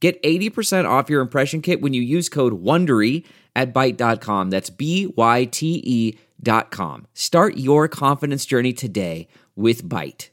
Get 80% off your impression kit when you use code WONDERY at Byte.com. That's B-Y-T-E dot com. Start your confidence journey today with Byte.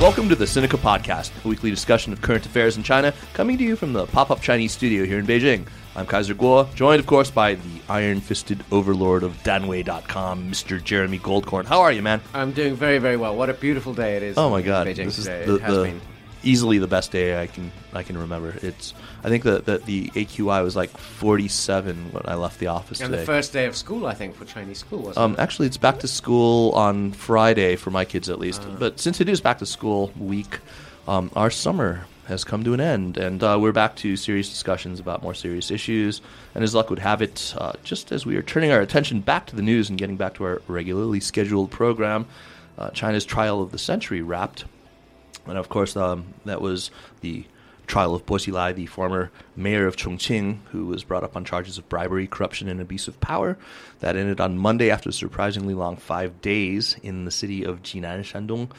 Welcome to the Sinica Podcast, a weekly discussion of current affairs in China, coming to you from the pop up Chinese studio here in Beijing. I'm Kaiser Kuo, joined, of course, by the iron fisted overlord of Danwei.com, Mr. Jeremy Goldkorn. How are you, man? I'm doing very, very well. What a beautiful day it is. Oh my in god, Beijing this is today. the, it has the- been. easily the best day I can I can remember. It's I think that the, the AQI was like 47 when I left the office And today. the first day of school, I think, for Chinese school, wasn't Um, it? actually, it's back to school on Friday for my kids at least. Ah. But since it is back to school week, um, our summer has come to an end, and uh, we're back to serious discussions about more serious issues. And as luck would have it, uh, just as we are turning our attention back to the news and getting back to our regularly scheduled program, uh, China's trial of the century wrapped. And of course, um, that was the trial of Bo Xilai, the former mayor of Chongqing, who was brought up on charges of bribery, corruption, and abuse of power. That ended on Monday after a surprisingly long five days in the city of Jinan, Shandong.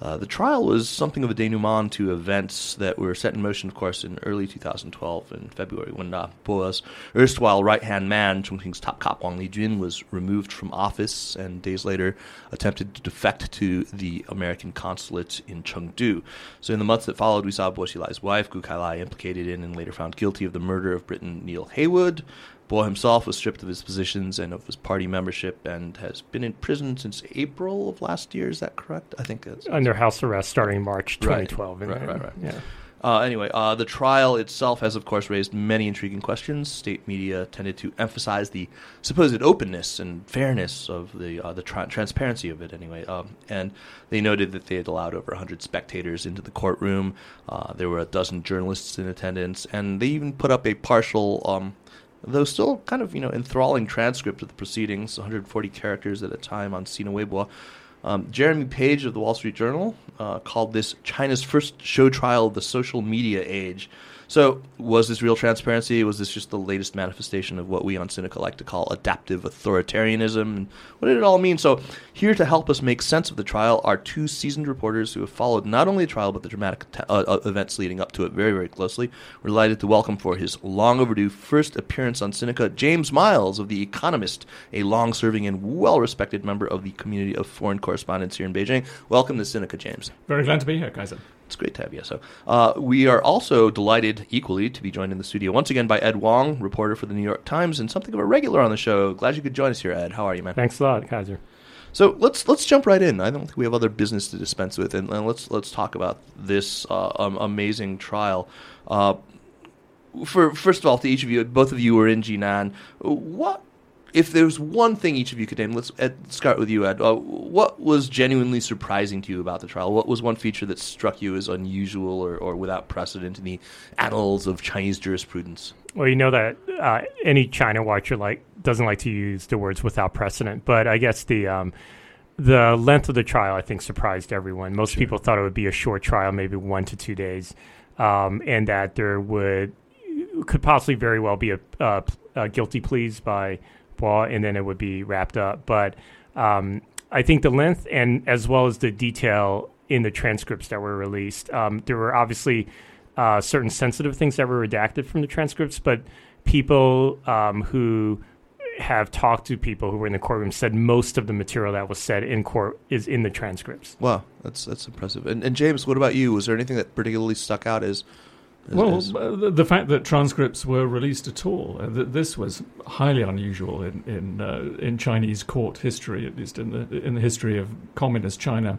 Uh, the trial was something of a denouement to events that were set in motion, of course, in early 2012 in February when uh, Bo's erstwhile right-hand man, Chongqing's top cop Wang Lijun, was removed from office and days later attempted to defect to the American consulate in Chengdu. So in the months that followed, we saw Bo Xilai's wife, Gu Kailai, implicated in and later found guilty of the murder of Briton Neil Heywood. Bo himself was stripped of his positions and of his party membership and has been in prison since April of last year. Is that correct? I think that's under house arrest starting March 2012. and- Right, right, right. Yeah. Uh, anyway, uh, the trial itself has, of course, raised many intriguing questions. State media tended to emphasize the supposed openness and fairness of the uh, the tra- transparency of it. Anyway, um, and they noted that they had allowed over 100 spectators into the courtroom. Uh, there were a dozen journalists in attendance, and they even put up a partial. Um, Though still kind of you know enthralling transcript of the proceedings, 140 characters at a time on Sina Weibo. Um, Jeremy Page of the Wall Street Journal uh, called this China's first show trial of the social media age. So, was this real transparency? Was this just the latest manifestation of what we on Sinica like to call adaptive authoritarianism? What did it all mean? So, here to help us make sense of the trial are two seasoned reporters who have followed not only the trial but the dramatic uh, uh, events leading up to it very, very closely. We're delighted to welcome for his long overdue first appearance on Sinica, James Miles of The Economist, a long serving and well respected member of the community of foreign correspondents here in Beijing. Welcome to Sinica, James. Very glad to be here, Kaiser. It's great to have you. So, uh, we are also delighted equally to be joined in the studio once again by Ed Wong, reporter for the New York Times and something of a regular on the show. Glad you could join us here, Ed. How are you, man? Thanks a lot, Kaiser. So let's let's jump right in. I don't think we have other business to dispense with, and, and let's let's talk about this uh, um, amazing trial. Uh, for first of all, to each of you, both of you were in Jinan. What if there's one thing each of you could name? Let's Ed, start with you, Ed. Uh, what was genuinely surprising to you about the trial? What was one feature that struck you as unusual or, or without precedent in the annals of Chinese jurisprudence? Well, you know that uh, any China watcher like doesn't like to use the words without precedent, but I guess the um, the length of the trial I think surprised everyone. Most people thought it would be a short trial, maybe one to two days, um, and that there would could possibly very well be a, uh, a guilty pleas by Bo, and then it would be wrapped up. But um, I think the length and as well as the detail in the transcripts that were released, um, there were obviously uh, certain sensitive things that were redacted from the transcripts, but people um, who have talked to people who were in the courtroom said most of the material that was said in court is in the transcripts. Wow, that's that's impressive. And, and James, what about you? Was there anything that particularly stuck out as? As Well, as- uh, the, fact that transcripts were released at all, uh, th- this was highly unusual in in, uh, in Chinese court history, at least in the in the history of communist China.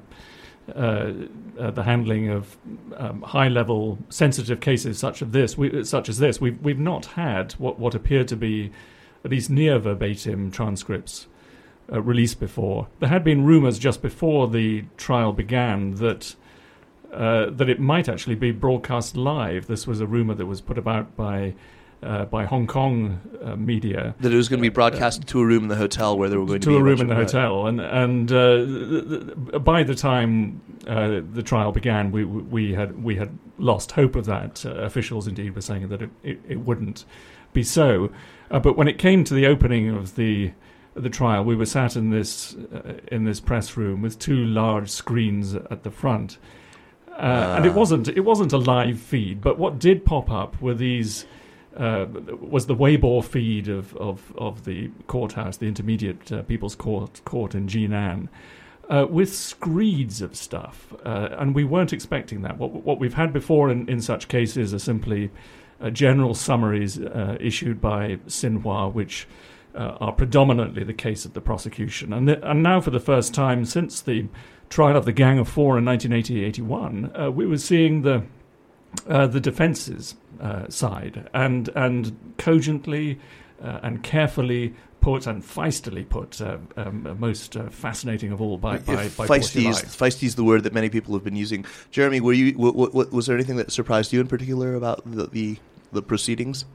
Uh, uh, the handling of um, high-level sensitive cases such of this, we, such as this, we've we've not had what what appear to be at least near verbatim transcripts uh, released before. There had been rumours just before the trial began that uh, that it might actually be broadcast live. This was a rumour that was put about by uh, by Hong Kong uh, media. That it was going to be broadcast to a room in the hotel where there were going to, to be a room in the of- hotel, and and uh, th- th- by the time uh, the trial began, we we had we had lost hope of that. Uh, officials indeed were saying that it, it, it wouldn't be so, uh, but when it came to the opening of the the trial, we were sat in this uh, in this press room with two large screens at the front, uh, and it Ah. wasn't it wasn't a live feed, but what did pop up were these uh, was the Weibo feed of, of, of the courthouse, the Intermediate uh, People's Court court in Jinan, uh, with screeds of stuff, uh, and we weren't expecting that. What what we've had before in, in such cases are simply uh, general summaries uh, issued by Xinhua, which uh, are predominantly the case of the prosecution, and the, and now for the first time since the trial of the Gang of Four in 1980-81, uh, we were seeing the uh, the defence's uh, side and and cogently uh, and carefully put and feistily put, uh, um, uh, most uh, fascinating of all by by, by feisty, is, feisty is the word that many people have been using. Jeremy, were you? What, what, what, was there anything that surprised you in particular about the the, the proceedings?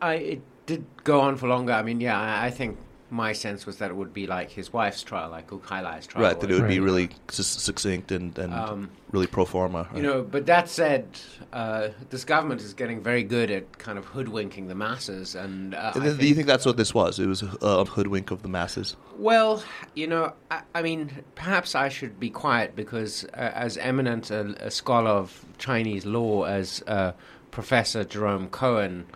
I it did go on for longer. I mean, yeah, I, I think my sense was that it would be like his wife's trial, like Kailai's trial. right, that it would be really succinct and, and Um, really pro forma. You know, but that said, uh, this government is getting very good at kind of hoodwinking the masses, and uh, And then do you think that's what this was? It was a, a hoodwink of the masses. Well, you know, I, I mean, perhaps I should be quiet because, uh, as eminent a, a scholar of Chinese law as uh, Professor Jerome Cohen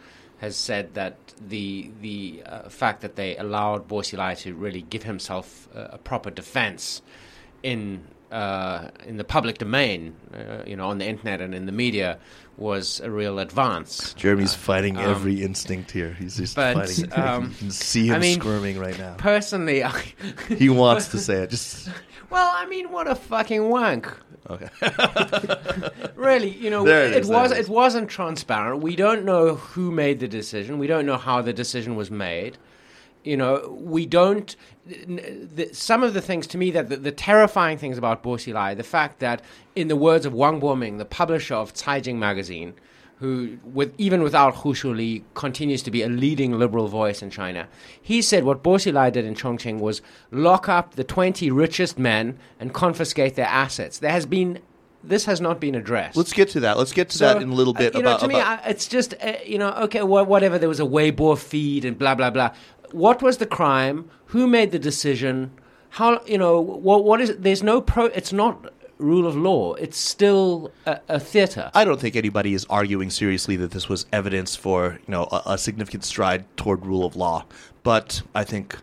has said, that the the uh, fact that they allowed Bo Xilai to really give himself uh, a proper defense in uh, in the public domain, uh, you know, on the internet and in the media, was a real advance. Jeremy's Uh, fighting um, every instinct here. He's just but, fighting. um, you can see him I mean- squirming right now. Personally, I, He wants to say it. Just well, I mean, what a fucking wank. Okay. Really, you know, There it it, is, there was it it wasn't transparent. We don't know who made the decision. We don't know how the decision was made. You know, we don't. The, some of the things to me that the, the terrifying things about Bo Xilai, the fact that, in the words of Wang Boming, the publisher of Caijing magazine, who, with even without Hu Shuli, continues to be a leading liberal voice in China, he said what Bo Xilai did in Chongqing was lock up the twenty richest men and confiscate their assets. There has been. This has not been addressed. Let's get to that. Let's get to So, that in a little uh, bit you know, about. to me, about- I, it's just uh, you know, okay, wha- whatever. There was a Weibo feed and blah blah blah. What was the crime? Who made the decision? How you know what? What is? There's no pro. It's not rule of law. It's still a, a theater. I don't think anybody is arguing seriously that this was evidence for you know a, a significant stride toward rule of law. But I think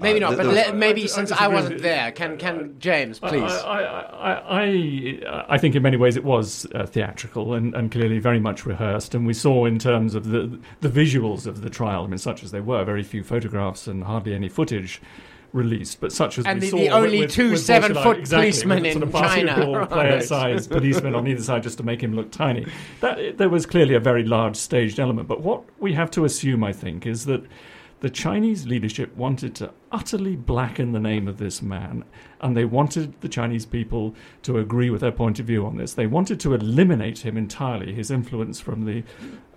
Maybe uh, not, th- but those- le- maybe I- I since I, disagree wasn't there, can can James please? I, I, I, I, I think in many ways it was uh, theatrical and, and clearly very much rehearsed. And we saw in terms of the the visuals of the trial, I mean, such as they were, very few photographs and hardly any footage released, but such as And we the- saw. the only with- two with seven-foot exactly, policemen with sort in China, right. player-sized policemen on either side just to make him look tiny. That there was clearly a very large staged element. But what we have to assume, I think, is that the Chinese leadership wanted to utterly blacken the name of this man, and they wanted the Chinese people to agree with their point of view on this. They wanted to eliminate him entirely, his influence from the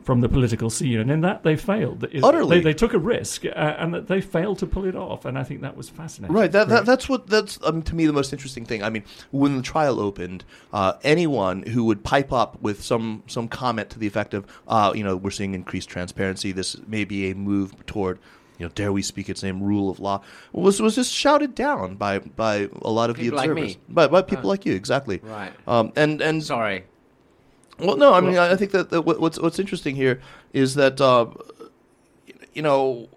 from the political scene, and in that they failed. Utterly. they, they took a risk, uh, and that they failed to pull it off. And I think that was fascinating. Right. That, that that's what that's um, to me the most interesting thing. I mean, when the trial opened, uh, anyone who would pipe up with some some comment to the effect of, uh, you know, we're seeing increased transparency. This may be a move toward. You know, dare we speak its name? Rule of law was was just shouted down by by a lot of People the like observers, me. by by people Uh, like you, exactly. right. Um, and and Sorry. Well, no, I mean, I I think that, that what's what's interesting here is that uh, you know,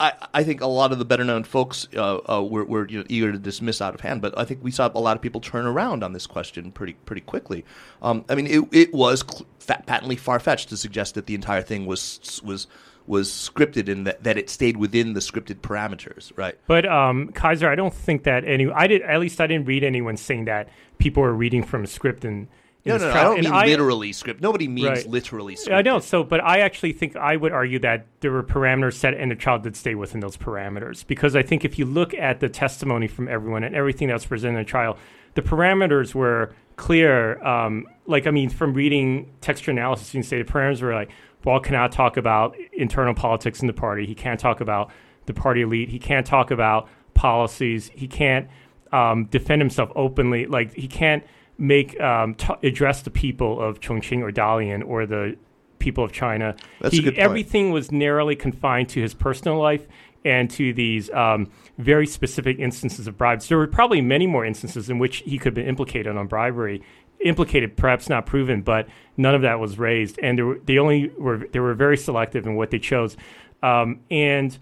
I I think a lot of the better known folks uh, uh, were were you know, eager to dismiss out of hand, but I think we saw a lot of people turn around on this question pretty pretty quickly. Um, I mean, it it was cl- fat, patently far fetched to suggest that the entire thing was was was scripted and that, that it stayed within the scripted parameters, right? But um, Kaiser, I don't think that any. I did at least I didn't read anyone saying that people were reading from a script in No, no, no, I don't And mean literally script. Nobody means Right. literally script. I know. So, but I actually think I would argue that there were parameters set, and the child did stay within those parameters. Because I think if you look at the testimony from everyone and everything that was presented in the trial, the parameters were clear. Um, like, I mean, from reading texture analysis, you can say the parameters were like, Bo cannot talk about internal politics in the party. He can't talk about the party elite. He can't talk about policies. He can't um, defend himself openly. Like, he can't make um, t- address the people of Chongqing or Dalian or the people of China. That's a good point. Everything was narrowly confined to his personal life and to these um, very specific instances of bribes. There were probably many more instances in which he could have been implicated on bribery, implicated, perhaps not proven, but none of that was raised. And were, they only were they were very selective in what they chose, um, and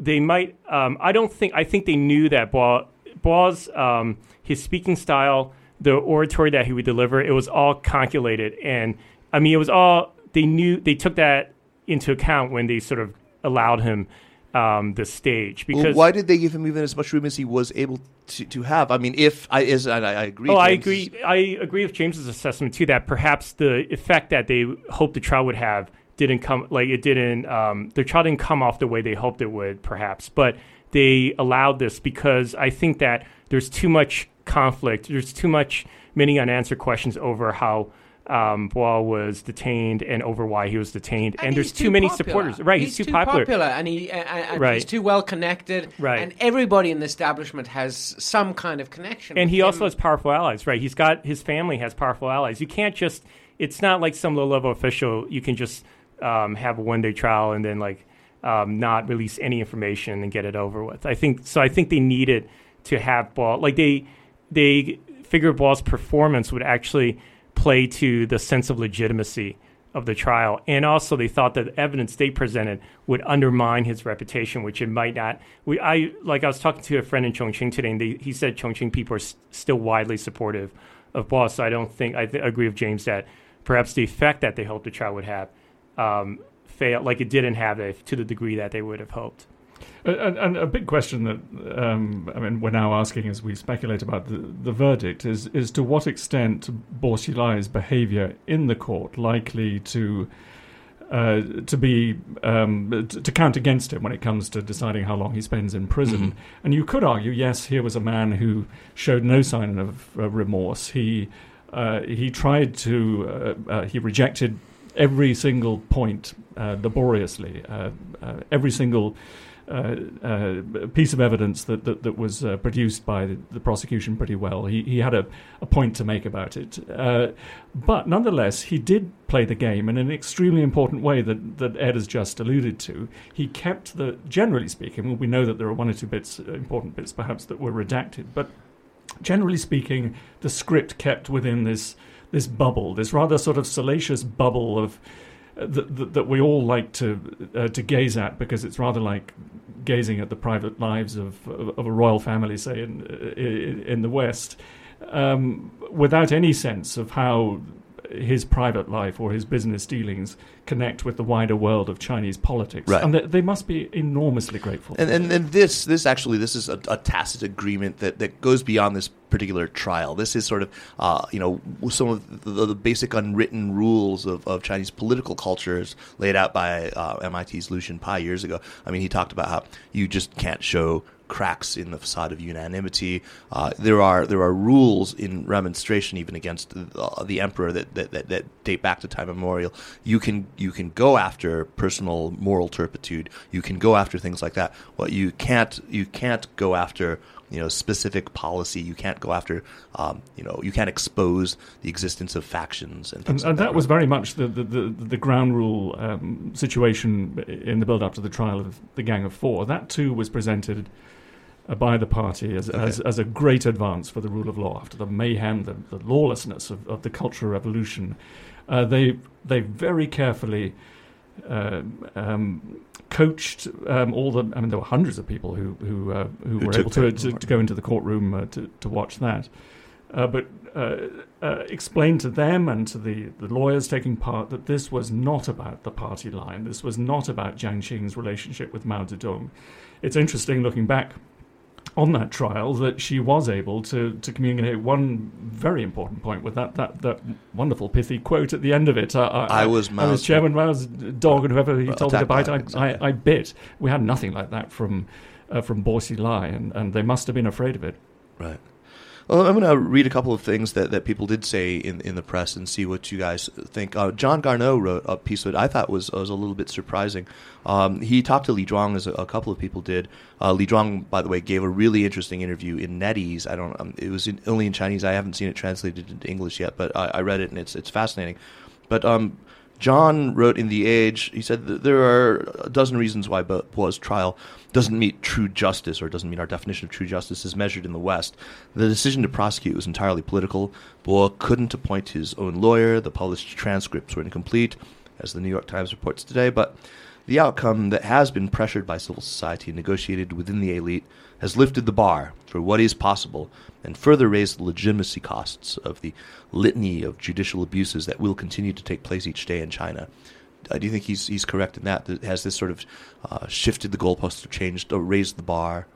they might. Um, I don't think. I think they knew that Bo's um, his speaking style, the oratory that he would deliver, it was all calculated, and I mean, it was all they knew. They took that into account when they sort of allowed him um, the stage Well, why did they give him even as much room as he was able to, to have? I mean, if I is and I, I agree. Oh, I James, agree. I agree with James's assessment too. That perhaps the effect that they hoped the trial would have didn't come. Like it didn't. Um, the trial didn't come off the way they hoped it would, perhaps. But they allowed this because I think that there's too much conflict. There's too much many unanswered questions over how. Um, Bois was detained and over why he was detained, and, there's he's too, many popular. supporters. Right, he's, too, popular. and he and, and Right. he's too well connected. Right. and everybody in the establishment has some kind of connection. and he also has powerful allies, right? He's got his family has powerful allies. You can't just. It's not like some low level official. You can just um, have a one day trial and then like um, not release any information and get it over with. I think so. I think they needed to have Bo like they they figured Bo's performance would actually play to the sense of legitimacy of the trial. And also, they thought that the evidence they presented would undermine his reputation, which it might not. We, I like I was talking to a friend in Chongqing today, and they, he said Chongqing people are still widely supportive of Bo. So I don't think I th- agree with James that perhaps the effect that they hoped the trial would have um, failed, like it didn't have it to the degree that they would have hoped. And, and a big question that um, I mean we're now asking as we speculate about the, the verdict is is to what extent Bo behaviour in the court likely to uh, to be um, t- to count against him when it comes to deciding how long he spends in prison. And you could argue, yes, here was a man who showed no sign of uh, remorse. He uh, he tried to uh, uh, he rejected every single point uh, laboriously, uh, uh, every single piece of evidence that that, that was uh, produced by the, the prosecution pretty well. He he had a, a point to make about it, uh, but nonetheless he did play the game in an extremely important way that that Ed has just alluded to. He kept the generally speaking. well, We know that there are one or two bits, uh, important bits perhaps that were redacted, but generally speaking, the script kept within this this bubble, this rather sort of salacious bubble of uh, that, that, we all like to uh, to gaze at because it's rather like gazing at the private lives of of, of a royal family, say in in, in the West, um, without any sense of how his private life or his business dealings connect with the wider world of Chinese politics, Right. and they, they must be enormously grateful. And, and and this this actually this is a, a tacit agreement that, that goes beyond this particular trial. This is sort of uh, you know some of the, the basic unwritten rules of, of Chinese political cultures laid out by uh, MIT's Lucian Pye years ago. I mean, he talked about how you just can't show cracks in the facade of unanimity. Uh, there are there are rules in remonstration even against the, the emperor that, that, that, that date back to time immemorial. You can you can go after personal moral turpitude. You can go after things like that. What you can't you can't go after you know specific policy. You can't go after um, you know you can't expose the existence of factions and And, things. and like that was very much the, the, the, the ground rule um, situation in the build up to the trial of the Gang of Four. That too was presented by the party as, as, as a great advance for the rule of law after the mayhem, the, the lawlessness of, of the Cultural Revolution. Uh, they, they very carefully uh, um, coached um, all the. I mean, there were hundreds of people who who, uh, who, Who were able to, to, to go into the courtroom uh, to, to watch that. Uh, but uh, uh, explain to them and to the, the lawyers taking part that this was not about the party line. This was not about Jiang Qing's relationship with Mao Zedong. It's interesting looking back on that trial that she was able to, to communicate one very important point with that, that, that wonderful pithy quote at the end of it. I, I was I was Chairman Mao's dog, and whoever he Uh, told me to bite, I, exactly. I, I bit. We had nothing like that from uh, from Bo Xilai, and, and they must have been afraid of it. Right. Well, I'm going to read a couple of things that, that people did say in, in the press and see what you guys think. Uh, John Garnaut wrote a piece that I thought was was a little bit surprising. Um, he talked to Li Zhuang, as a, a couple of people did. Uh, Li Zhuang, by the way, gave a really interesting interview in NetEase. I don't. Um, it was in, only in Chinese. I haven't seen it translated into English yet, but I, I read it and it's it's fascinating. But um, John wrote in The Age, he said there are a dozen reasons why Bo- trial doesn't meet true justice or doesn't meet our definition of true justice as measured in the West. The decision to prosecute was entirely political. Bo couldn't appoint his own lawyer. The published transcripts were incomplete, as the New York Times reports today. But the outcome that has been pressured by civil society and negotiated within the elite has lifted the bar for what is possible and further raised the legitimacy costs of the litany of judicial abuses that will continue to take place each day in China. Uh, do you think he's he's correct in that? Has this sort of uh, shifted the goalposts or changed or raised the bar?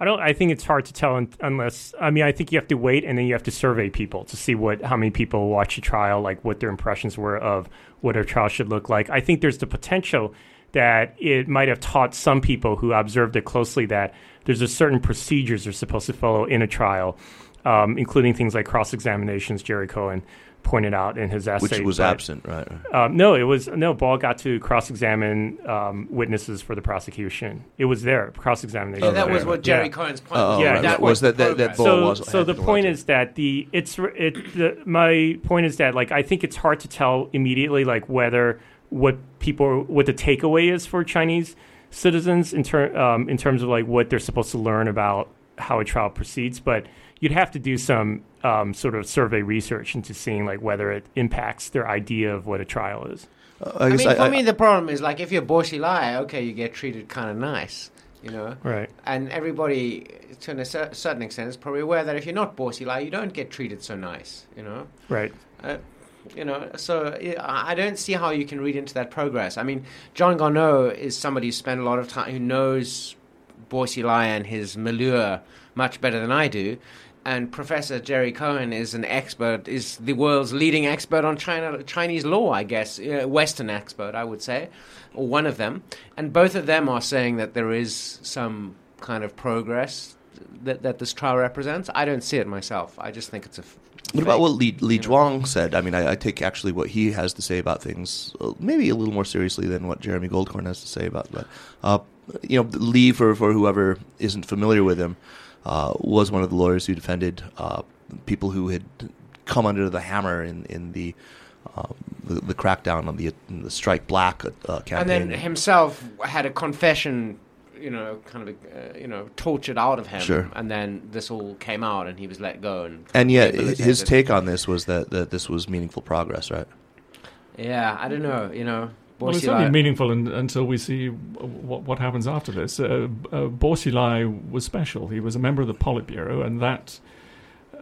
I don't. I think it's hard to tell un- unless. I mean, I think you have to wait, and then you have to survey people to see what how many people watch a trial, like what their impressions were of what a trial should look like. I think there's the potential that it might have taught some people who observed it closely that there's a certain procedures they're supposed to follow in a trial, um, including things like cross examinations. Jerry Cohen pointed out in his essay, Which was but- absent, right? um, no, it was no. Bo got to cross-examine um, witnesses for the prosecution. It was there, cross-examination. Yeah, that was was what Jerry Yeah. Cohen's point Oh, was. Yeah, right. that was that that, that Bo So, was so the point is that the it's it the, my point is that like I think it's hard to tell immediately like whether what people what the takeaway is for Chinese citizens in ter- um, in terms of like what they're supposed to learn about how a trial proceeds, but you'd have to do some um, sort of survey research into seeing like whether it impacts their idea of what a trial is. Uh, I guess mean, for me, the problem is like if you're a Bo Xilai, okay, you get treated kind of nice, you know. Right. And everybody, to a cer- certain extent, is probably aware that if you're not Bo Xilai, you don't get treated so nice, you know. Right. Uh, you know, so I I don't see how you can read into that progress. I mean, John Garnaut is somebody who spent a lot of time, who knows Bo Xilai and his milieu much better than I do. And Professor Jerry Cohen is an expert, is the world's leading expert on China, Chinese law, I guess, uh, Western expert, I would say, or one of them. And both of them are saying that there is some kind of progress that, that this trial represents. I don't see it myself. I just think it's a. What about what Li, Li. Zhuang said? I mean, I, I take actually what he has to say about things uh, maybe a little more seriously than what Jeremy Goldkorn has to say about. But uh, you know, Lee, for for whoever isn't familiar with him, uh, was one of the lawyers who defended uh, people who had come under the hammer in in the. Um, the, the crackdown on the the Strike Black uh, campaign, and then himself had a confession you know kind of uh, you know tortured out of him Sure. and then this all came out and he was let go and and yet his take on this was that, that this was meaningful progress, right? yeah i don't know you know Well, it's only meaningful un until we see what, what happens after this. Uh, uh, Bo Xilai was special. He was a member of the Politburo, and that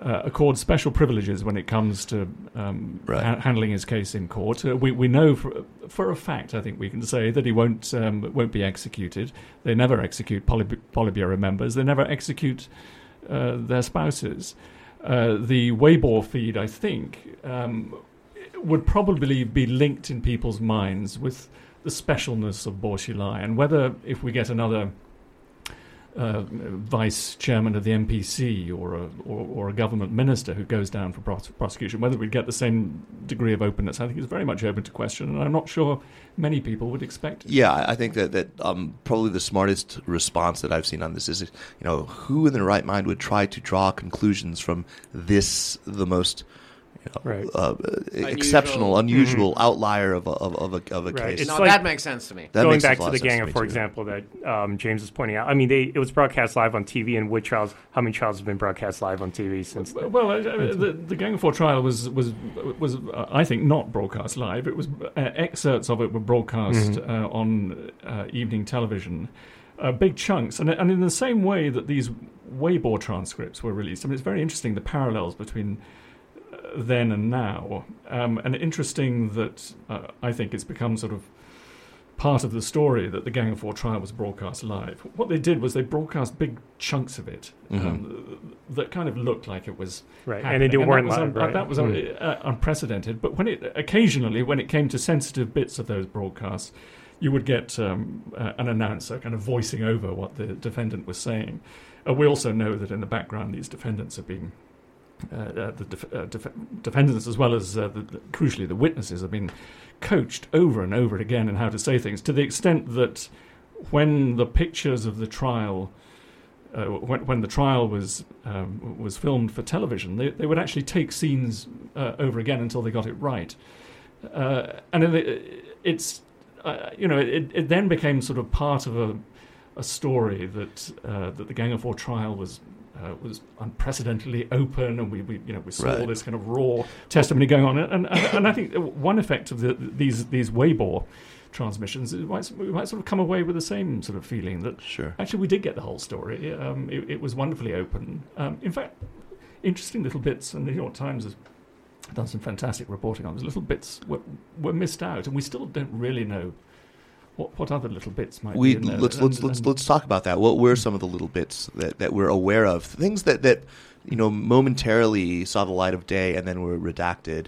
uh, accords special privileges when it comes to um, Right. ha- handling his case in court. Uh, we, we know for, for a fact, I think we can say, that he won't um, won't be executed. They never execute Polit- Politburo members. They never execute uh, their spouses. Uh, the Weibo feed, I think, um, would probably be linked in people's minds with the specialness of Bo Xilai and whether if we get another uh, vice chairman of the NPC or a, or, or a government minister who goes down for pros- prosecution, whether we'd get the same degree of openness, I think is very much open to question, and I'm not sure many people would expect it. Yeah, I think that that um, probably the smartest response that I've seen on this is, you know, who in their right mind would try to draw conclusions from this, the most know, Right. uh, exceptional, unusual outlier of a, of, of a, of a Mm-hmm. Right. case. It's no like- that makes sense to me That Going back to the of sense Ganger, for too. example, that um, James was pointing out. I mean, they, it was broadcast live on TV, and what trials? How many trials have been broadcast live on TV since? then? Well, uh, the, the Gang of Four trial was was was uh, I think not broadcast live. It was uh, excerpts of it were broadcast uh, on uh, evening television, uh, big chunks, and and in the same way that these Weibo transcripts were released. I mean, it's very interesting the parallels between uh, then and now, um, and interesting that uh, I think it's become sort of part of the story that the Gang of Four trial was broadcast live. What they did was they broadcast big chunks of it um, that kind of looked like it was Right, and happening. they weren't that was, live, un- right. that was un- uh, unprecedented. But when it occasionally, when it came to sensitive bits of those broadcasts, you would get um, uh, an announcer kind of voicing over what the defendant was saying. Uh, we also know that in the background, these defendants have being uh, uh, the def- uh, def- defendants as well as uh, the, the, crucially the witnesses have been coached over and over again in how to say things. To the extent that when the pictures of the trial uh, when, when the trial was um, was filmed for television they, they would actually take scenes uh, over again until they got it right. And it, it's you know it, it then became sort of part of a a story that that the Gang of Four trial was uh, was unprecedentedly open, and we, we you know we saw all Right. this kind of raw testimony going on, and and, and I think one effect of the, these these Weibo transmissions, is we might, we might sort of come away with the same sort of feeling that Sure. actually we did get the whole story. Um, it, it was wonderfully open. Um, in fact, interesting little bits, and the New York Times has done some fantastic reporting on those little bits were, were missed out, and we still don't really know. What, what other little bits might We be in there? let's And- let's let's let's talk about that. What were some of the little bits that, that we're aware of? Things that, that you know momentarily saw the light of day and then were redacted.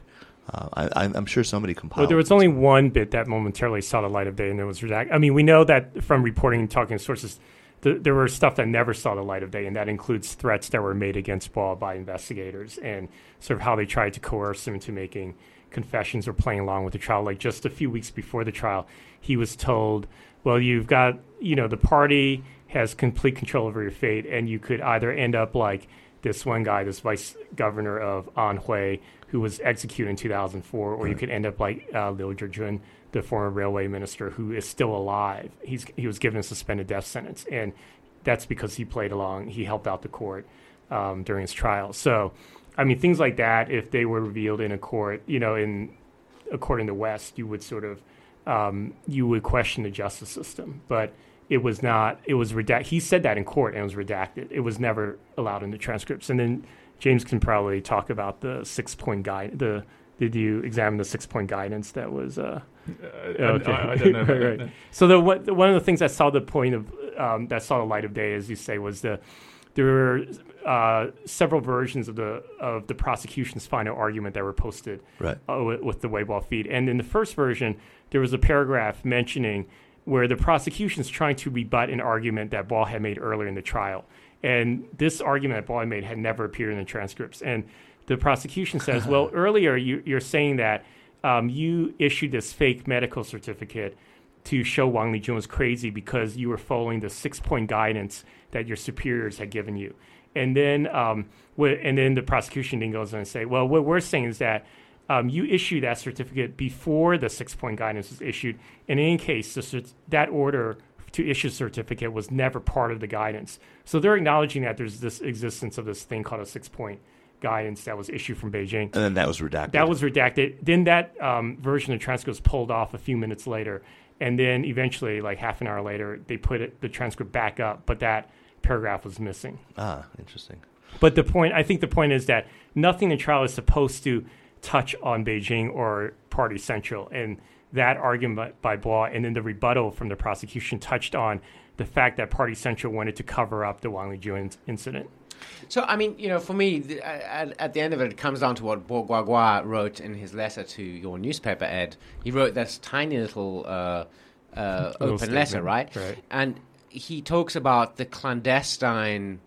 Uh, I, I'm I'm sure somebody compiled. Well, there was only one bit that momentarily saw the light of day, and it was redacted. I mean, we know that from reporting and talking to sources, th- there were stuff that never saw the light of day, and that includes threats that were made against Bo by investigators and sort of how they tried to coerce him into making confessions or playing along with the trial. Like just a few weeks before the trial, he was told, "Well, you've got, you know, the party has complete control over your fate, and you could either end up like." This one guy, this vice governor of Anhui, who was executed in 2004, or you could end up like uh, Liu Zhijun, the former railway minister, who is still alive. He's he was given a suspended death sentence, and that's because he played along. He helped out the court um, during his trial. So, I mean, things like that, if they were revealed in a court, you know, in a court in the West, you would sort of um, you would question the justice system, but it was not. It was redacted. He said that in court, and it was redacted. It was never allowed in the transcripts. And then James can probably talk about the six point guide. The did you examine the six point guidance that was? Uh, Uh, I, I, I don't know. right, right. So the- one of the things that saw the point of um, that saw the light of day, as you say, was the there were uh, several versions of the of the prosecution's final argument that were posted Right. uh, with, with the Weibo feed. And in the first version, there was a paragraph mentioning where the prosecution's trying to rebut an argument that Bo had made earlier in the trial. And this argument that Bo had made had never appeared in the transcripts. And the prosecution says, well, earlier you, you're saying that um, you issued this fake medical certificate to show Wang Lijun was crazy because you were following the six point guidance that your superiors had given you. And then, um, wh- and then the prosecution then goes on and say, well, what we're saying is that um, you issued that certificate before the six point guidance was issued. And in any case, cert- that order to issue a certificate was never part of the guidance. So they're acknowledging that there's this existence of this thing called a six point guidance that was issued from Beijing. and then that was redacted. That was redacted. Then that um, version of the transcript was pulled off a few minutes later, and then eventually, like half an hour later, they put it, the transcript back up, but that paragraph was missing. ah interesting. But the point, I think, the point is that nothing in trial is supposed to touch on Beijing or Party Central, and that argument by Bois, and then the rebuttal from the prosecution touched on the fact that Party Central wanted to cover up the Wang Lijun in- incident. So, I mean, you know, for me, th- at, at the end of it, it comes down to what Bo Guagua wrote in his letter to your newspaper, Ed. He wrote this tiny little uh, uh, open letter, right? right. And he talks about the clandestine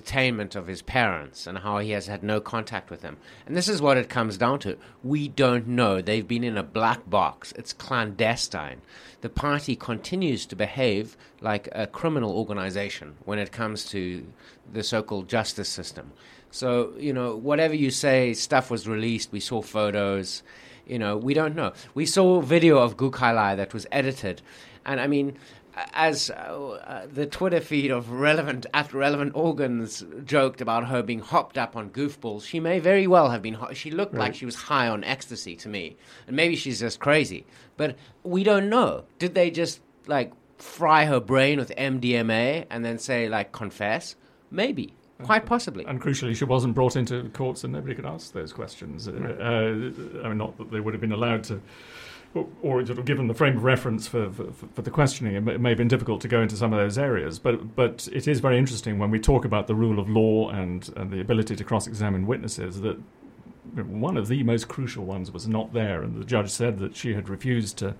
detainment of his parents and how he has had no contact with them. And this is what it comes down to. We don't know. They've been in a black box. It's clandestine. The party continues to behave like a criminal organization when it comes to the so called justice system. So, you know, whatever you say, stuff was released, we saw photos, you know, we don't know. We saw video of Gu Kailai that was edited. And I mean, as uh, the Twitter feed of relevant at relevant organs joked about her being hopped up on goofballs, she may very well have been. Ho- she looked like she was high on ecstasy to me, and maybe she's just crazy. But we don't know. Did they just like fry her brain with MDMA and then say like confess? Maybe, quite possibly. And crucially, she wasn't brought into courts, and nobody could ask those questions. Uh, uh, I mean, not that they would have been allowed to or, or sort of given the frame of reference for, for, for the questioning, it may, have been difficult to go into some of those areas. But but it is very interesting when we talk about the rule of law and, and the ability to cross-examine witnesses that one of the most crucial ones was not there, and the judge said that she had refused to.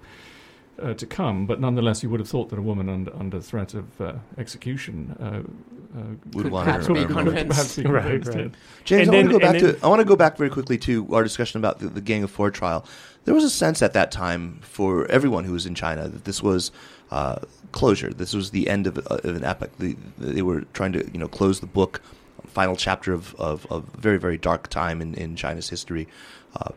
Uh, to come, but nonetheless, you would have thought that a woman under, under threat of uh, execution uh would want perhaps be convinced. Right, right. James, And I want to go back then- to I want to go back very quickly to our discussion about the, the Gang of Four trial. There was a sense at that time for everyone who was in China that this was uh, closure. This was the end of, of an epic. The, they were trying to you know close the book, final chapter of of, of a very very dark time in, in China's history. Uh,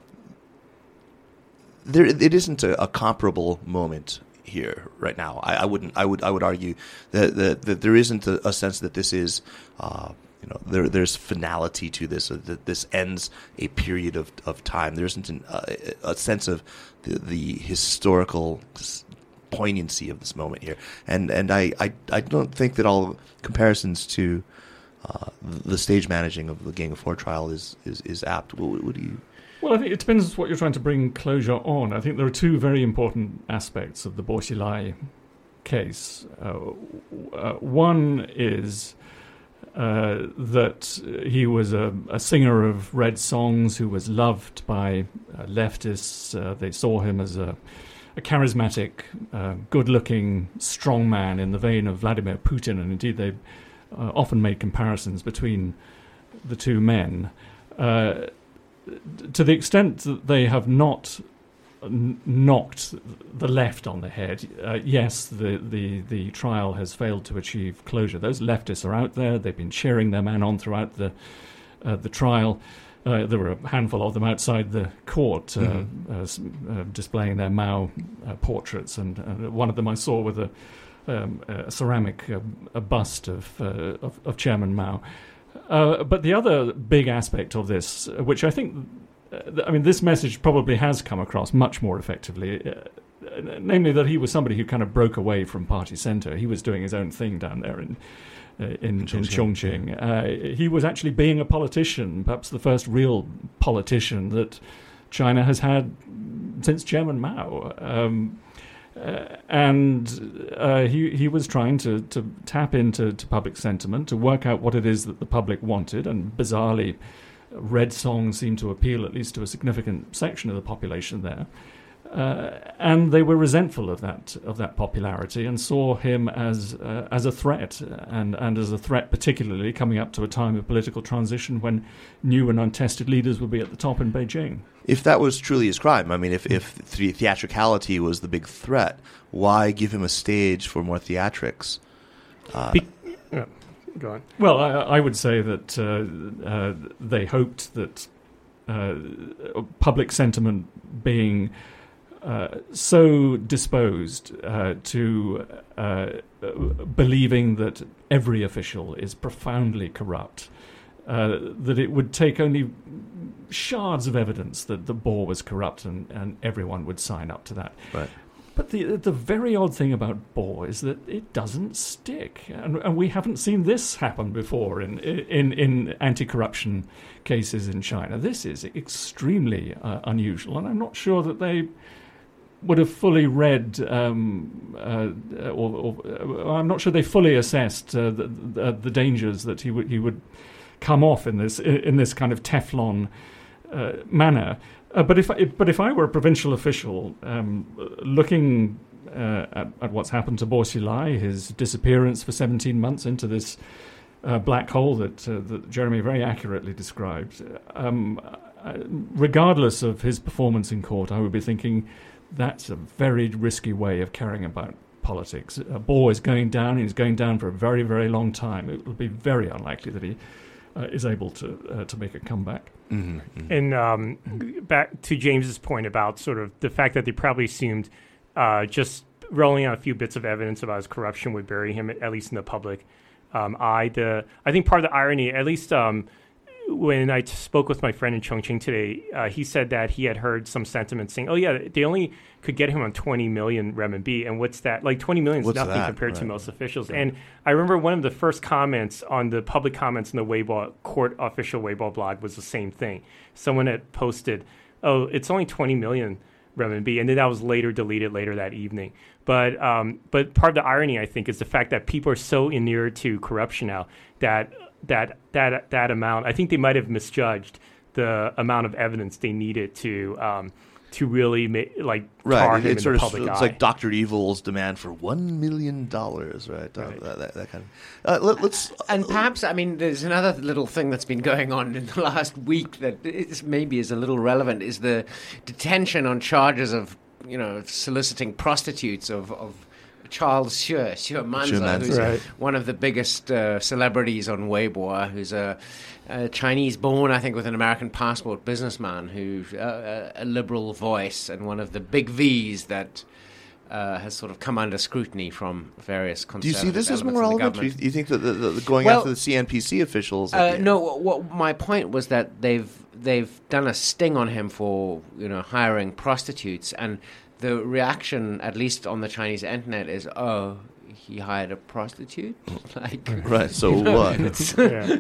there, it isn't a, a comparable moment here right now. I, I wouldn't. I would. I would argue that that, that there isn't a, a sense that this is. Uh, you know, there, there's finality to this. That this ends a period of, of time. There isn't an, uh, a sense of the, the historical poignancy of this moment here, and and I, I, I don't think that all comparisons to uh, the stage managing of the Gang of Four trial is is, is apt. What, what do you? Well, I think it depends what you're trying to bring closure on. I think there are two very important aspects of the Bo Xilai case. Uh, uh, one is uh, that he was a, a singer of red songs who was loved by uh, leftists. Uh, they saw him as a, a charismatic, uh, good looking, strong man in the vein of Vladimir Putin, and indeed they often made comparisons between the two men. Uh, to the extent that they have not knocked the left on the head, uh, yes, the, the, the trial has failed to achieve closure. Those leftists are out there. They've been cheering their man on throughout the, uh, the trial. Uh, there were a handful of them outside the court uh, Mhm. uh, uh, displaying their Mao uh, portraits, and uh, one of them I saw with a, um, a ceramic uh, a bust of, uh, of, of Chairman Mao. Uh, but the other big aspect of this, which I think, uh, I mean, this message probably has come across much more effectively, uh, namely that he was somebody who kind of broke away from party centre. He was doing his own thing down there in. Uh, in, in Chongqing. Chongqing, uh, he was actually being a politician, perhaps the first real politician that China has had since Chairman Mao. Um, uh, and uh, he he was trying to, to tap into to public sentiment to work out what it is that the public wanted, and bizarrely, red songs seemed to appeal at least to a significant section of the population there. Uh, and they were resentful of that of that popularity and saw him as uh, as a threat and and as a threat particularly coming up to a time of political transition when new and untested leaders would be at the top in Beijing. If that was truly his crime, I mean, if if the theatricality was the big threat, why give him a stage for more theatrics? Uh, Be- yeah, go on. Well, I, I would say that uh, uh, they hoped that uh, public sentiment being uh, so disposed uh, to uh, believing that every official is profoundly corrupt, uh, that it would take only shards of evidence that the Bo was corrupt and, and everyone would sign up to that. Right. But the the very odd thing about Bo is that it doesn't stick, and, and we haven't seen this happen before in in in anti-corruption cases in China. This is extremely uh, unusual, and I'm not sure that they would have fully read, um, uh, or, or uh, I'm not sure they fully assessed uh, the, the, the dangers that he would he would come off in this in this kind of Teflon uh, manner. Uh, but if I, but if I were a provincial official um, looking uh, at, at what's happened to Bo Xilai, his disappearance for 17 months into this uh, black hole that uh, that Jeremy very accurately described, um, uh, regardless of his performance in court, I would be thinking that's a very risky way of carrying about politics. A Bo is going down, and he's going down for a very very long time. It will be very unlikely that he uh, is able to uh, to make a comeback. mhm, mhm. And um, back to James's point about sort of the fact that they probably assumed uh, just rolling out a few bits of evidence about his corruption would bury him, at least in the public um, eye. The I think part of the irony, at least um, when I spoke with my friend in Chongqing today, uh, he said that he had heard some sentiment saying, "Oh yeah, they only could get him on 20 million renminbi, and what's that? Like 20 million is What's nothing that? compared to most officials." And I remember one of the first comments on the public comments in the Weibo court official Weibo blog was the same thing. Someone had posted, "Oh, it's only 20 million renminbi, and then that was later deleted later that evening. But um, but part of the irony, I think, is the fact that people are so inured to corruption now that that that that amount. I think they might have misjudged the amount of evidence they needed to. Um, to really make like tar right. him It's in sort the of public it's eye. like Doctor Evil's demand for one million dollars, right? Uh, Right. that, that, that kind of. Uh, let, us And perhaps, I mean, there's another little thing that's been going on in the last week that is, maybe is a little relevant is the detention on charges of, you know, soliciting prostitutes of, of Charles Xue, Xue Manzi, Manzi. who's Right. one of the biggest uh, celebrities on Weibo, who's a, a Chinese-born, I think, with an American passport businessman who's uh, a, liberal voice and one of the big V's that. Uh, has sort of come under scrutiny from various Do you see this as more relevant? Do you, you think that the, the, the going Well, after the CNPC officials? Uh, no, what, what my point was that they've they've done a sting on him for you know hiring prostitutes, and the reaction, at least on the Chinese internet, is oh. He hired a prostitute, like Right. So you know, what? it's- yeah.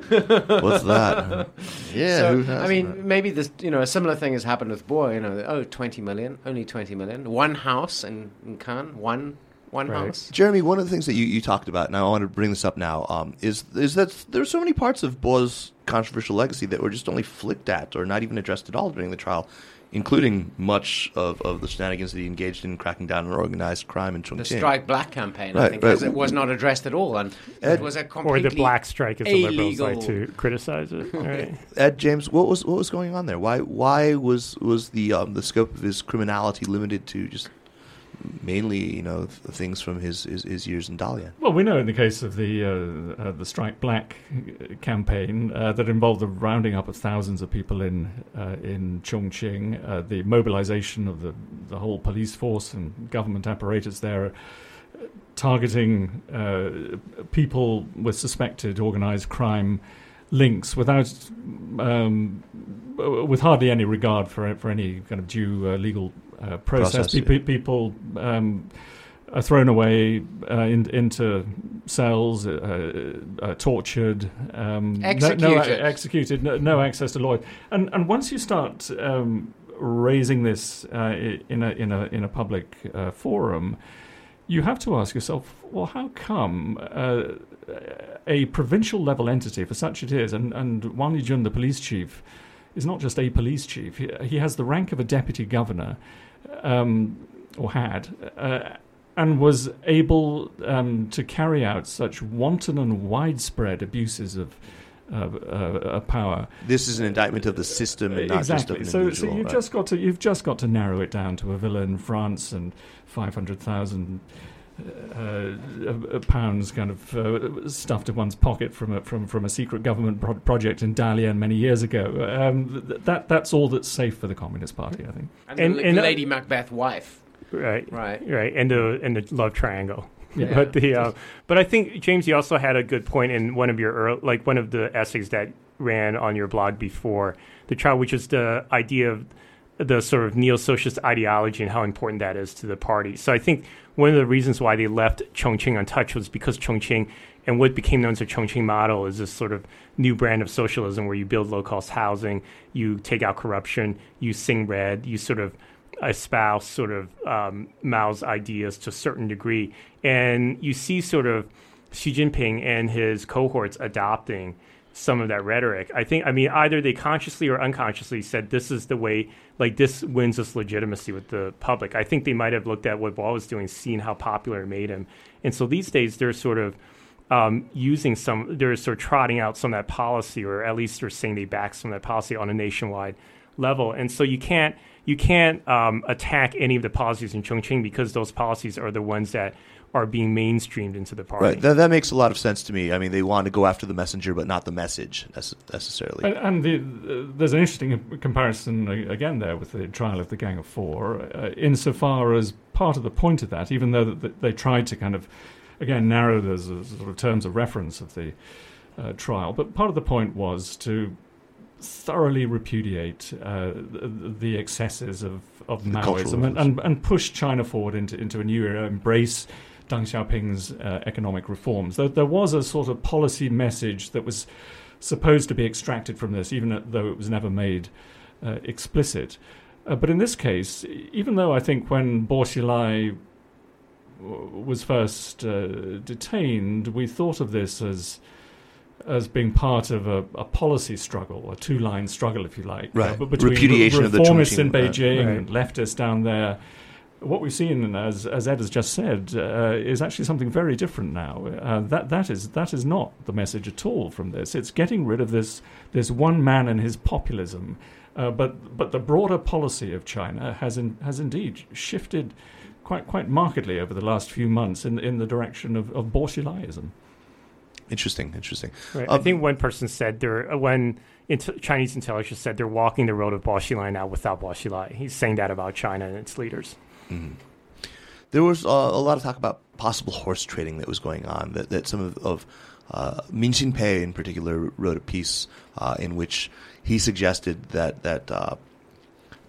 What's that? Yeah. so, who has I mean, that? maybe this, you know, a similar thing has happened with Bo. You know, oh, 20 million, only 20 million, one house in, in Cannes, one one Right. house. Jeremy, one of the things that you, you talked about, and I want to bring this up now, um, is is that there are so many parts of Bo's controversial legacy that were just only flicked at or not even addressed at all during the trial, including much of, of the shenanigans that he engaged in cracking down on organized crime in Chongqing. The Strike Black campaign, I Right, think, right. it was not addressed at all, and Ed- it was a or completely the black strike, as the liberals like to criticize it. Right? Ed James, what was what was going on there? Why why was was the um, the scope of his criminality limited to just mainly you know th- things from his, his, his years in Dalian? Well, we know in the case of the uh, uh, the Strike Black uh, campaign uh, that involved the rounding up of thousands of people in uh, in Chongqing, uh, the mobilization of the the whole police force and government apparatus there, targeting people with suspected organized crime links without. Um, with hardly any regard for for any kind of due uh, legal uh, process, Process, Pe- yeah. people um, are thrown away uh, in, into cells, uh, uh, tortured, um, no- No, Executed. executed, no, no access to lawyers. And and once you start um, raising this uh, in a in a in a public uh, forum, you have to ask yourself, well, how come uh, a provincial level entity, for such it is, and and Wang Lijun, the police chief, is not just a police chief. He, he has the rank of a deputy governor, um, or had, uh, and was able um, to carry out such wanton and widespread abuses of. Uh, uh, uh, power This is an indictment of the system and not exactly. just of an so, individual. so you've right? just got to you've just got to narrow it down to a villa in France and five hundred thousand uh, uh, pounds kind of uh, stuffed in one's pocket from a from from a secret government pro- project in Dalian many years ago. Um, th- that that's all that's safe for the Communist Party, I think. and, And- the and, uh, Lady Macbeth wife, Right. right? Right, and the and the love triangle. Yeah. But the uh, but I think James, you also had a good point in one of your earl like one of the essays that ran on your blog before the trial, which is the idea of the sort of neo-socialist ideology and how important that is to the party. So I think one of the reasons why they left Chongqing untouched was because Chongqing and what became known as the Chongqing model is this sort of new brand of socialism where you build low-cost housing, you take out corruption, you sing red, you sort of espouse sort of um, Mao's ideas to a certain degree, and you see sort of Xi Jinping and his cohorts adopting some of that rhetoric. I think, I mean, either they consciously or unconsciously said this is the way, like this wins us legitimacy with the public. I think they might have looked at what Wall was doing, seen how popular it made him, and so these days they're sort of um, using some, they're sort of trotting out some of that policy, or at least they're saying they back some of that policy on a nationwide level. And so you can't you can't um, attack any of the policies in Chongqing because those policies are the ones that are being mainstreamed into the party. Right. That, that makes a lot of sense to me. I mean, they want to go after the messenger, but not the message necessarily. And, and the, uh, there's an interesting comparison uh, again there with the trial of the Gang of Four, uh, insofar as part of the point of that, even though th- they tried to kind of again narrow the s- sort of terms of reference of the uh, trial, but part of the point was to thoroughly repudiate uh, the, the excesses of, of Maoism and, and, and push China forward into, into a new era, embrace Deng Xiaoping's uh, economic reforms. There, there was a sort of policy message that was supposed to be extracted from this, even though it was never made uh, explicit. Uh, but in this case, even though I think when Bo Xilai was first uh, detained, we thought of this as as being part of a, a policy struggle, a two-line struggle, if you like, right? Uh, between Repudiation of the reformists in Chongqing, uh, Beijing right. and leftists down there. What we've seen, as as Ed has just said, uh, is actually something very different now. Uh, that that is that is not the message at all from this. It's getting rid of this this one man and his populism. Uh, but but the broader policy of China has in, has indeed shifted quite quite markedly over the last few months in in the direction of, of Bolshevism. Interesting, interesting. Right. Um, I think one person said they're uh, when int- Chinese intelligence said they're walking the road of Bo Xilai now without Bo Xilai. He's saying that about China and its leaders. Mhm. There was uh, a lot of talk about possible horse trading that was going on. That, that some of, of uh, Min Pei in particular wrote a piece uh, in which he suggested that that uh,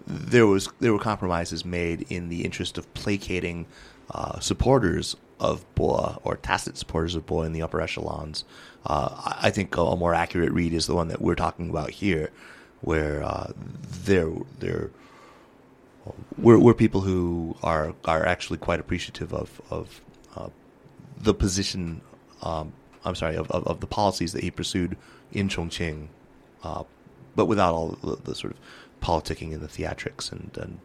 there was there were compromises made in the interest of placating uh, supporters of Bo or tacit supporters of Bo in the upper echelons. Uh, I think a, more accurate read is the one that we're talking about here, where uh, they're they're we're, we're people who are are actually quite appreciative of of uh, the position. Um, I'm sorry of, of, of the policies that he pursued in Chongqing, uh, but without all the, the sort of politicking and the theatrics and and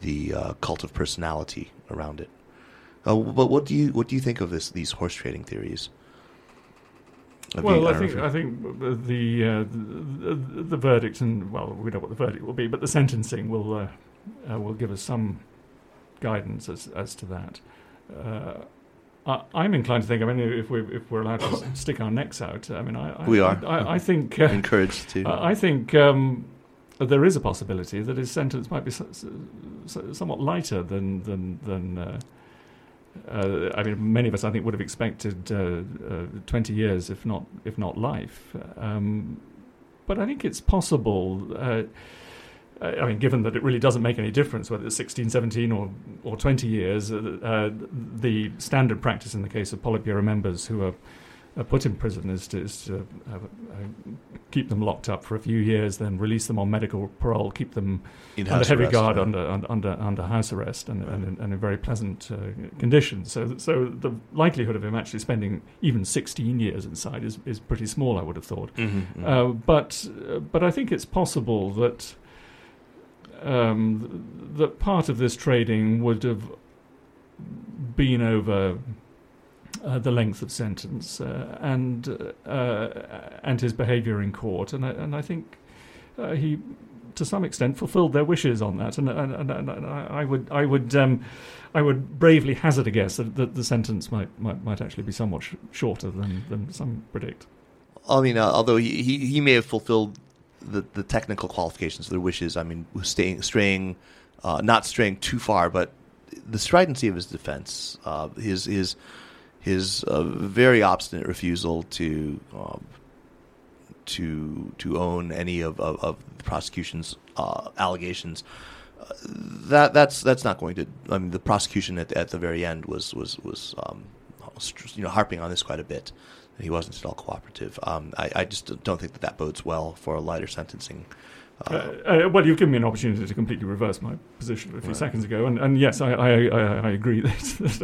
the uh, cult of personality around it. Uh, but what do you what do you think of this these horse trading theories? Have Well, you- I don't think I think the, uh, the the verdict and well, we know what the verdict will be, but the sentencing will uh, uh, will give us some guidance as as to that. Uh, I, I'm inclined to think. I mean, if we if we're allowed to stick our necks out, I mean, I, I We are. I, I think uh, encouraged to. I think um, there is a possibility that his sentence might be so, so, somewhat lighter than than than. Uh, uh, I mean, many of us, I think, would have expected uh, uh, 20 years, if not if not life. Um, but I think it's possible. Uh, I mean, given that it really doesn't make any difference whether it's 16, 17, or, or 20 years, uh, uh, the standard practice in the case of Politburo members who are, are put in prison is to, is to uh, uh, keep them locked up for a few years, then release them on medical parole, keep them under heavy arrest, guard, yeah. under, under under house arrest, and, and, in- and in very pleasant uh, conditions. So, so the likelihood of him actually spending even 16 years inside is, is pretty small. I would have thought. Mhm, mhm. Uh, but but I think it's possible that um, that part of this trading would have been over uh, the length of sentence uh, and uh, and his behaviour in court, and I, and I think uh, he. To some extent, fulfilled their wishes on that, and, and, and, and I I would, I would, um, I would bravely hazard a guess that, that the sentence might, might, might actually be somewhat sh- shorter than, than some predict. I mean, uh, although he, he he may have fulfilled the, the technical qualifications their wishes. I mean, staying straying, uh, not straying too far, but the stridency of his defense, uh, his his his uh, very obstinate refusal to um, to to own any of of, of the prosecution's uh, allegations. Uh, that that's that's not going to. I mean, the prosecution at at the very end was was was um, you know harping on this quite a bit. He wasn't at all cooperative. Um, I, I just don't think that that bodes well for a lighter sentencing. Uh, uh, well, you've given me an opportunity to completely reverse my position a few Right. seconds ago, and, and yes, I, I, I, I agree that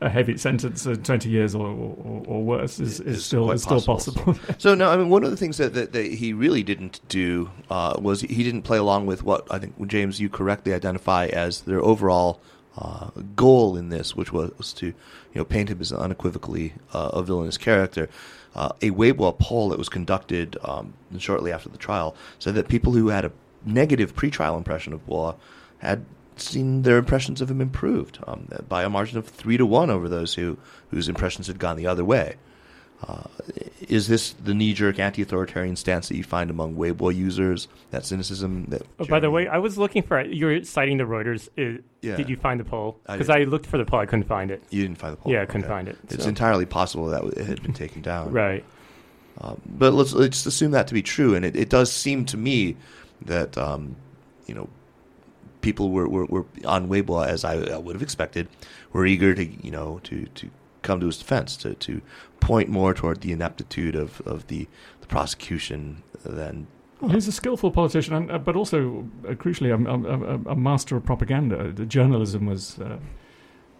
a, a heavy sentence, uh, twenty years or, or, or worse, is, is Is still is still possible. possible. So no, I mean one of the things that, that, that he really didn't do uh, was he didn't play along with what I think James you correctly identify as their overall uh, goal in this, which was to you know paint him as unequivocally uh, a villainous character. Uh, a Weibo poll that was conducted um, shortly after the trial said that people who had a negative pretrial impression of Bo had seen their impressions of him improved um, by a margin of three to one over those who whose impressions had gone the other way. Uh, is this the knee-jerk anti-authoritarian stance that you find among Weibo users? That cynicism. That Oh, by the way, I was looking for you're citing the Reuters. Uh, Yeah. Did you find the poll? Because did. I, looked for the poll, I couldn't find it. you didn't find the poll. Yeah, I couldn't Okay. find it. It's entirely possible that it had been taken down. right. Um, but let's let's assume that to be true, and it, it does seem to me that um, you know people were, were, were on Weibo as I, I would have expected, were eager to you know to, to come to his defense, to, to point more toward the ineptitude of, of the, the prosecution than Well, he's a skillful politician, and, uh, but also uh, crucially a, a, a, master of propaganda. The journalism was, uh, uh,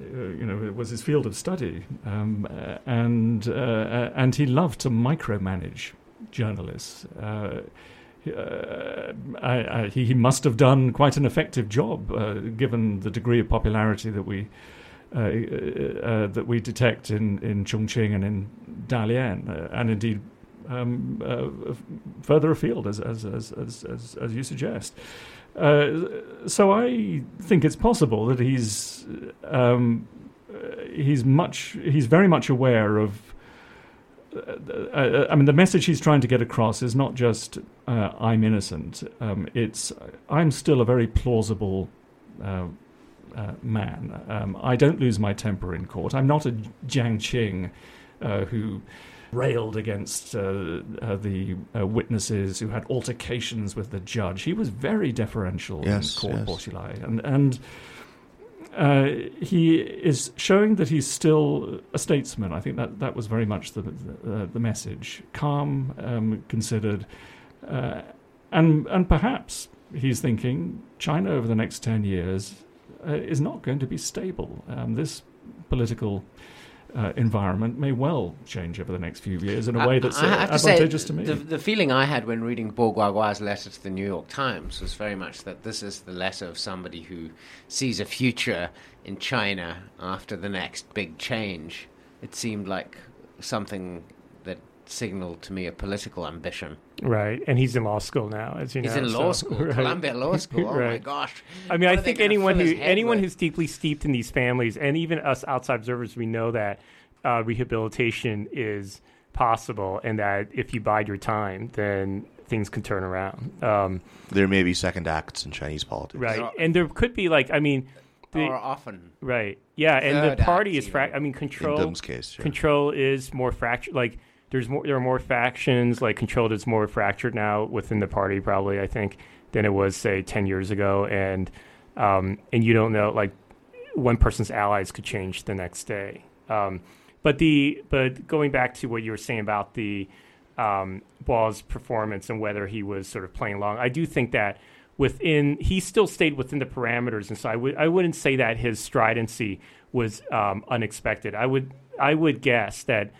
you know, was his field of study, um, uh, and uh, and he loved to micromanage journalists. I, I, he, he must have done quite an effective job, given the degree of popularity that we. That we detect in, in Chongqing and in Dalian, and indeed um, uh, further afield, as as as as, as, you suggest. Uh, so I think it's possible that he's um, he's much he's very much aware of. Uh, uh I mean, the message he's trying to get across is not just uh, "I'm innocent." Um, it's "I'm still a very plausible uh, man. Um, I don't lose my temper in court. I'm not a Jiang Qing who." railed against uh, uh, the uh, witnesses who had altercations with the judge. He was very deferential yes, in Court yes. And, and uh, he is showing that he's still a statesman. I think that, that was very much the, the, uh, the message. Calm, um, considered, uh, and, and perhaps he's thinking China over the next 10 years is not going to be stable. Um, this political uh, environment may well change over the next few years in a way that's uh, advantageous to, to, me. The, the, feeling I had when reading Bo Guagua's letter to the New York Times was very much that this is the letter of somebody who sees a future in China after the next big change. It seemed like something signaled to me a political ambition. Right, and he's in law school now, as you he's know. He's in law so, school, right. Columbia Law School. Oh right. my gosh! I mean, what I think anyone who anyone with? who's deeply steeped in these families, and even us outside observers, we know that uh, rehabilitation is possible, and that if you bide your time, then things can turn around. Um, there may be second acts in Chinese politics, right? And there could be like, I mean. The, or often, right? Yeah, and the party is fra- I mean, control. In case, sure. control is more fractured. Like there's more there are more factions like controlled is more fractured now within the party probably i think than it was say 10 years ago. And um, and you don't know like one person's allies could change the next day. Um, but the but going back to what you were saying about the um, Bo's performance and whether he was sort of playing along, I do think that within he still stayed within the parameters, and so I would I wouldn't say that his stridency was um, unexpected. I would I would guess that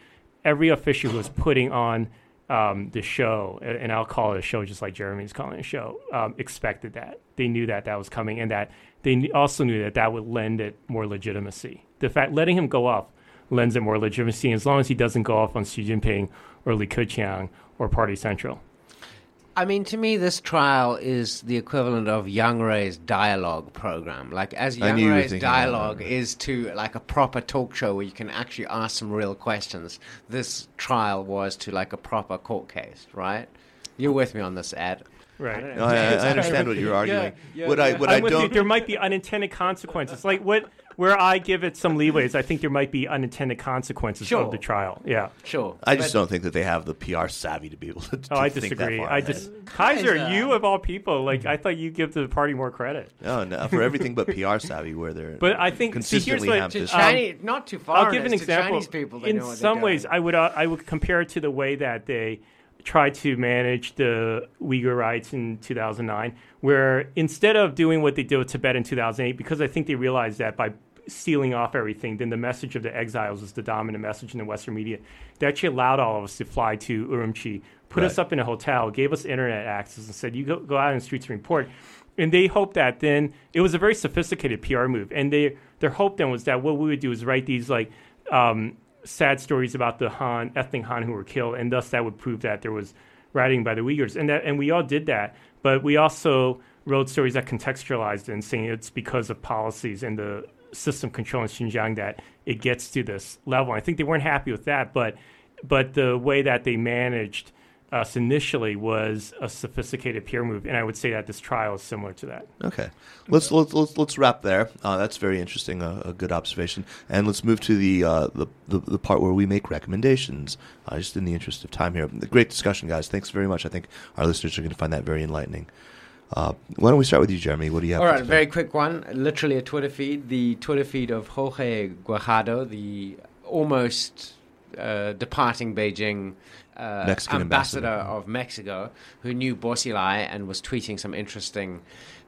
every official who was putting on um, the show, and I'll call it a show just like Jeremy's calling a show, um, expected that. They knew that that was coming, and that they also knew that that would lend it more legitimacy. The fact letting him go off lends it more legitimacy, as long as he doesn't go off on Xi Jinping or Li Keqiang or Party Central. I mean, to me, this trial is the equivalent of Yang Rui's dialogue program. Like, as Yang Rui's dialogue is to like a proper talk show where you can actually ask some real questions. This trial was to like a proper court case, right? You're with me on this, Ed. Right. No, I, I, understand what you're arguing. Yeah, yeah, what I, what I don't. You, there might be unintended consequences. Like what where I give it some leeway is I think there might be unintended consequences sure. of the trial. Yeah, sure. I just don't think that they have the PR savvy to be able to. to oh, I disagree. I just Kaiser, you of all people, like I thought you give the party more credit. No, no, for everything but PR savvy, where they're. But I think consistently see, here's what, to this, Chinese, um, not too far. I'll give an example. People, In some ways, I would uh, I would compare it to the way that they tried to manage the Uyghur rights in 2009, where instead of doing what they did with Tibet in 2008, because I think they realized that by sealing off everything, then the message of the exiles was the dominant message in the Western media. They actually allowed all of us to fly to Urumqi, put right. us up in a hotel, gave us internet access, and said, "You go, go out in the streets and report." And they hoped that then it was a very sophisticated PR move, and they their hope then was that what we would do is write these like um, sad stories about the Han ethnic Han who were killed, and thus that would prove that there was writing by the Uyghurs, and that and we all did that, but we also wrote stories that contextualized it and saying it's because of policies and the system control in Xinjiang that it gets to this level. I think they weren't happy with that, but but the way that they managed us initially was a sophisticated PR move, and I would say that this trial is similar to that. Okay, let's let's let's, let's wrap there. Uh, that's very interesting, uh, a good observation, and let's move to the, uh, the, the the part where we make recommendations. Uh, just in the interest of time here, great discussion, guys. Thanks very much. I think our listeners are going to find that very enlightening. Uh, why don't we start with you, Jeremy? What do you have? All right, very quick one. Literally a Twitter feed. The Twitter feed of Jorge Guajardo, the almost uh, departing Beijing uh, ambassador, ambassador. of Mexico who knew Bo Xilai and was tweeting some interesting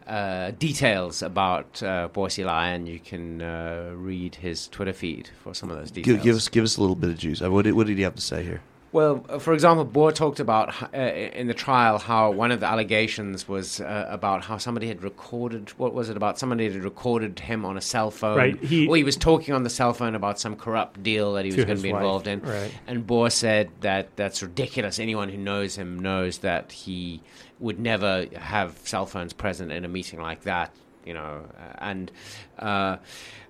uh, details about uh, Bo Xilai, and you can uh, read his Twitter feed for some of those details. Give, give us give us a little bit of juice. Uh, What did, what did he have to say here? Well, uh, for example, Bo talked about uh, in the trial how one of the allegations was uh, about how somebody had recorded. What was it about? Somebody had recorded him on a cell phone. Right, he- or he was talking on the cell phone about some corrupt deal that he was going to be wife, involved in. right. And Bo said that that's ridiculous. Anyone who knows him knows that he would never have cell phones present in a meeting like that. You know, uh, and. Uh,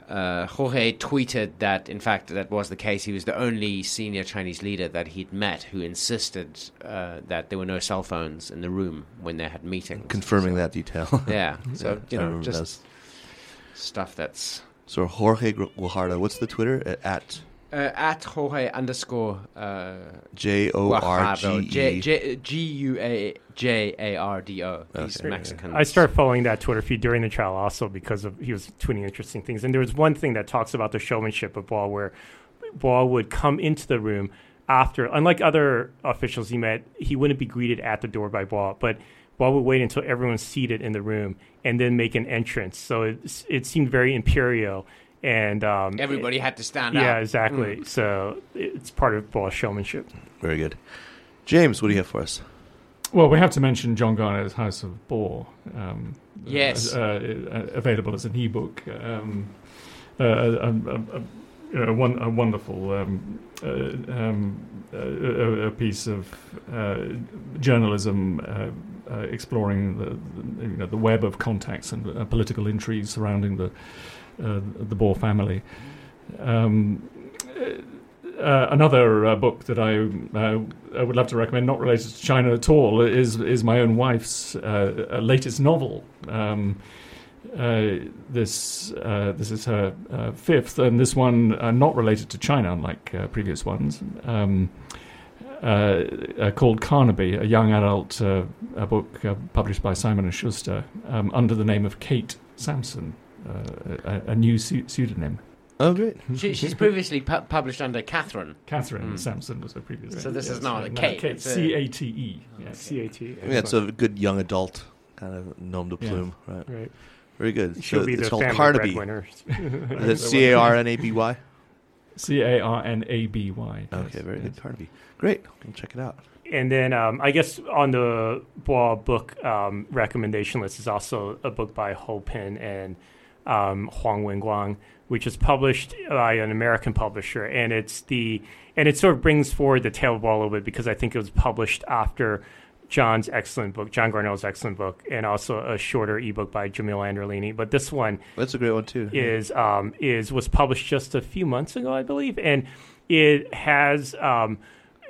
uh, Jorge tweeted that, in fact, that was the case. He was the only senior Chinese leader that he'd met who insisted uh, that there were no cell phones in the room when they had meetings. Confirming So- that detail. Yeah. So, you know, just those. stuff that's So Jorge Guajardo, what's the Twitter at at Jorge underscore uh, J O R G Guajardo. J- E? J- G U A J A R D O. He's Okay. Mexican. I started following that Twitter feed during the trial also because of he was tweeting interesting things. And there was one thing that talks about the showmanship of Bo where Bo would come into the room after, unlike other officials he met, he wouldn't be greeted at the door by Bo, but Bo would wait until everyone's seated in the room and then make an entrance. So it, it seemed very imperial. And um, Everybody had to stand up. yeah, up. exactly. So it's part of Bo's showmanship. Very good. James, what do you have for us? Well, we have to mention John Garnaut's House of Bo. Um, Yes. uh, uh, available as an ebook. Um, uh, a, a, a, one, a wonderful um, uh, um, uh, a, a piece of uh, journalism uh, uh, exploring the, the, you know, the web of contacts and uh, political intrigues surrounding the uh, the Bo family. Um, uh, another uh, book that I, uh, I would love to recommend, not related to China at all, is is my own wife's uh, uh, latest novel. Um, uh, this uh, this is her uh, fifth, and this one uh, not related to China, unlike uh, previous ones. Um, uh, uh, called Carnaby, a young adult uh, a book uh, published by Simon and Schuster um, under the name of Kate Sampson, uh, a, a new su- pseudonym. Oh, great. She, she's previously pu- published under Catherine. Catherine Mm. Sampson was her previous. So name, this is yes, now right. Kate. Kate, It's a- C A T E. yes. CAT. Yeah, it's a good young adult kind of nom de Yeah. plume. Right. Right. Very good. She'll So be it's the called family Carnaby. breadwinner. Is it C A R N A B Y? C A R N A B Y. yes, Okay, very yes. good. Carnaby. Great. I'll check it out. And then um, I guess on the Bo's book um, recommendation list is also a book by Ho Pin and um, Huang Wenguang, which is published by an American publisher, and it's the and it sort of brings forward the tale of Bo's a little bit because I think it was published after John's excellent book, John Garnaut's excellent book, and also a shorter ebook by Jamil Anderlini. But this one That's a great one too. is um, is was published just a few months ago, I believe, and it has um,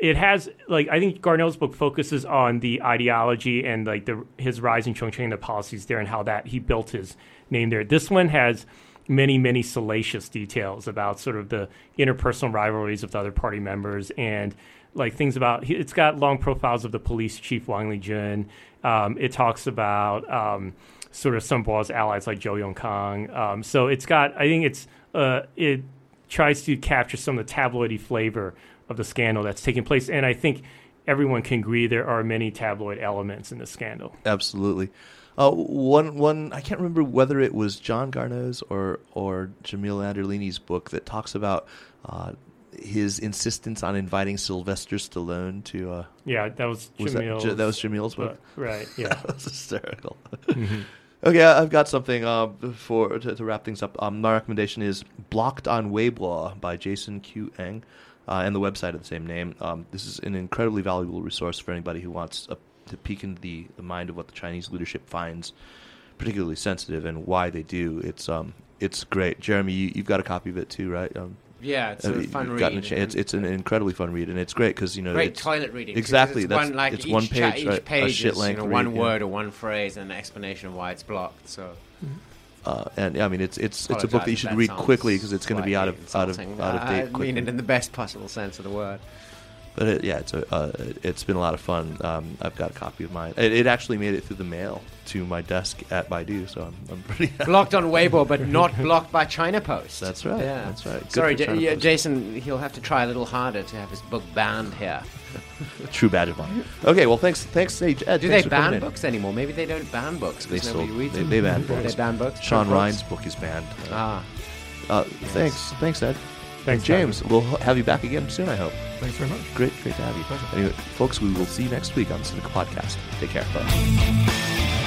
it has like I think Garnaut's book focuses on the ideology and like the his rise in Chongqing, and the policies there, and how that he built his name there. This one has many many salacious details about sort of the interpersonal rivalries with other party members and like things about it's got long profiles of the police chief Wang Lijun. Um, it talks about um, sort of some Bo's allies like Zhou Yongkang. Um, so it's got I think it's uh, it tries to capture some of the tabloidy flavor of the scandal that's taking place, and I think everyone can agree there are many tabloid elements in the scandal. Absolutely. Uh, one, one. I can't remember whether it was John Garnaut's or or Jamil Anderlini's book that talks about uh, his insistence on inviting Sylvester Stallone to. Uh, Yeah, that was was that, Jamil's J- that was Jamil's book. book. right? Yeah. that was hysterical. Mhm. Okay, I- I've got something uh, for to, to wrap things up. Um, my recommendation is "Blocked on Weibo" by Jason Q. Ng, uh, and the website of the same name. Um, this is an incredibly valuable resource for anybody who wants a, to peek into the, the mind of what the Chinese leadership finds particularly sensitive and why they do. It's um, it's great. Jeremy, you, you've got a copy of it too, right? Um, Yeah, it's uh, a fun read. a cha- it's it's an incredibly fun read, and it's great because you know Great toilet reading. Exactly, It's that's- one, like it's each one cha- page, each right, page shit is, you length know, read, one yeah. word or one phrase and an explanation of why it's blocked. So uh, and I mean it's it's it's a book that you should read quickly because it's going to be out of out of out of date I mean quickly. it in the best possible sense of the word. But it, yeah, it's a, uh, it's been a lot of fun. Um, I've got a copy of mine. It, it actually made it through the mail to my desk at Baidu, so I'm, I'm pretty. blocked on Weibo, but not blocked by China Post. That's right, Yeah. that's right. Good Sorry, J- yeah, Jason. He'll have to try a little harder to have his book banned here. True badge of honor. Okay, well, thanks, thanks, Ed, Do thanks they ban in. books anymore? Maybe they don't ban books. They still nobody reads they, them. they ban They books. ban books. Sean? Ryan's book is banned. Uh, Ah, uh, thanks, thanks, Ed. Thanks, James. We'll have you back again soon. I hope. Thanks very much. Great, great to have you. Pleasure. Anyway, folks, we will see you next week on the Podcast. Take care. Bye.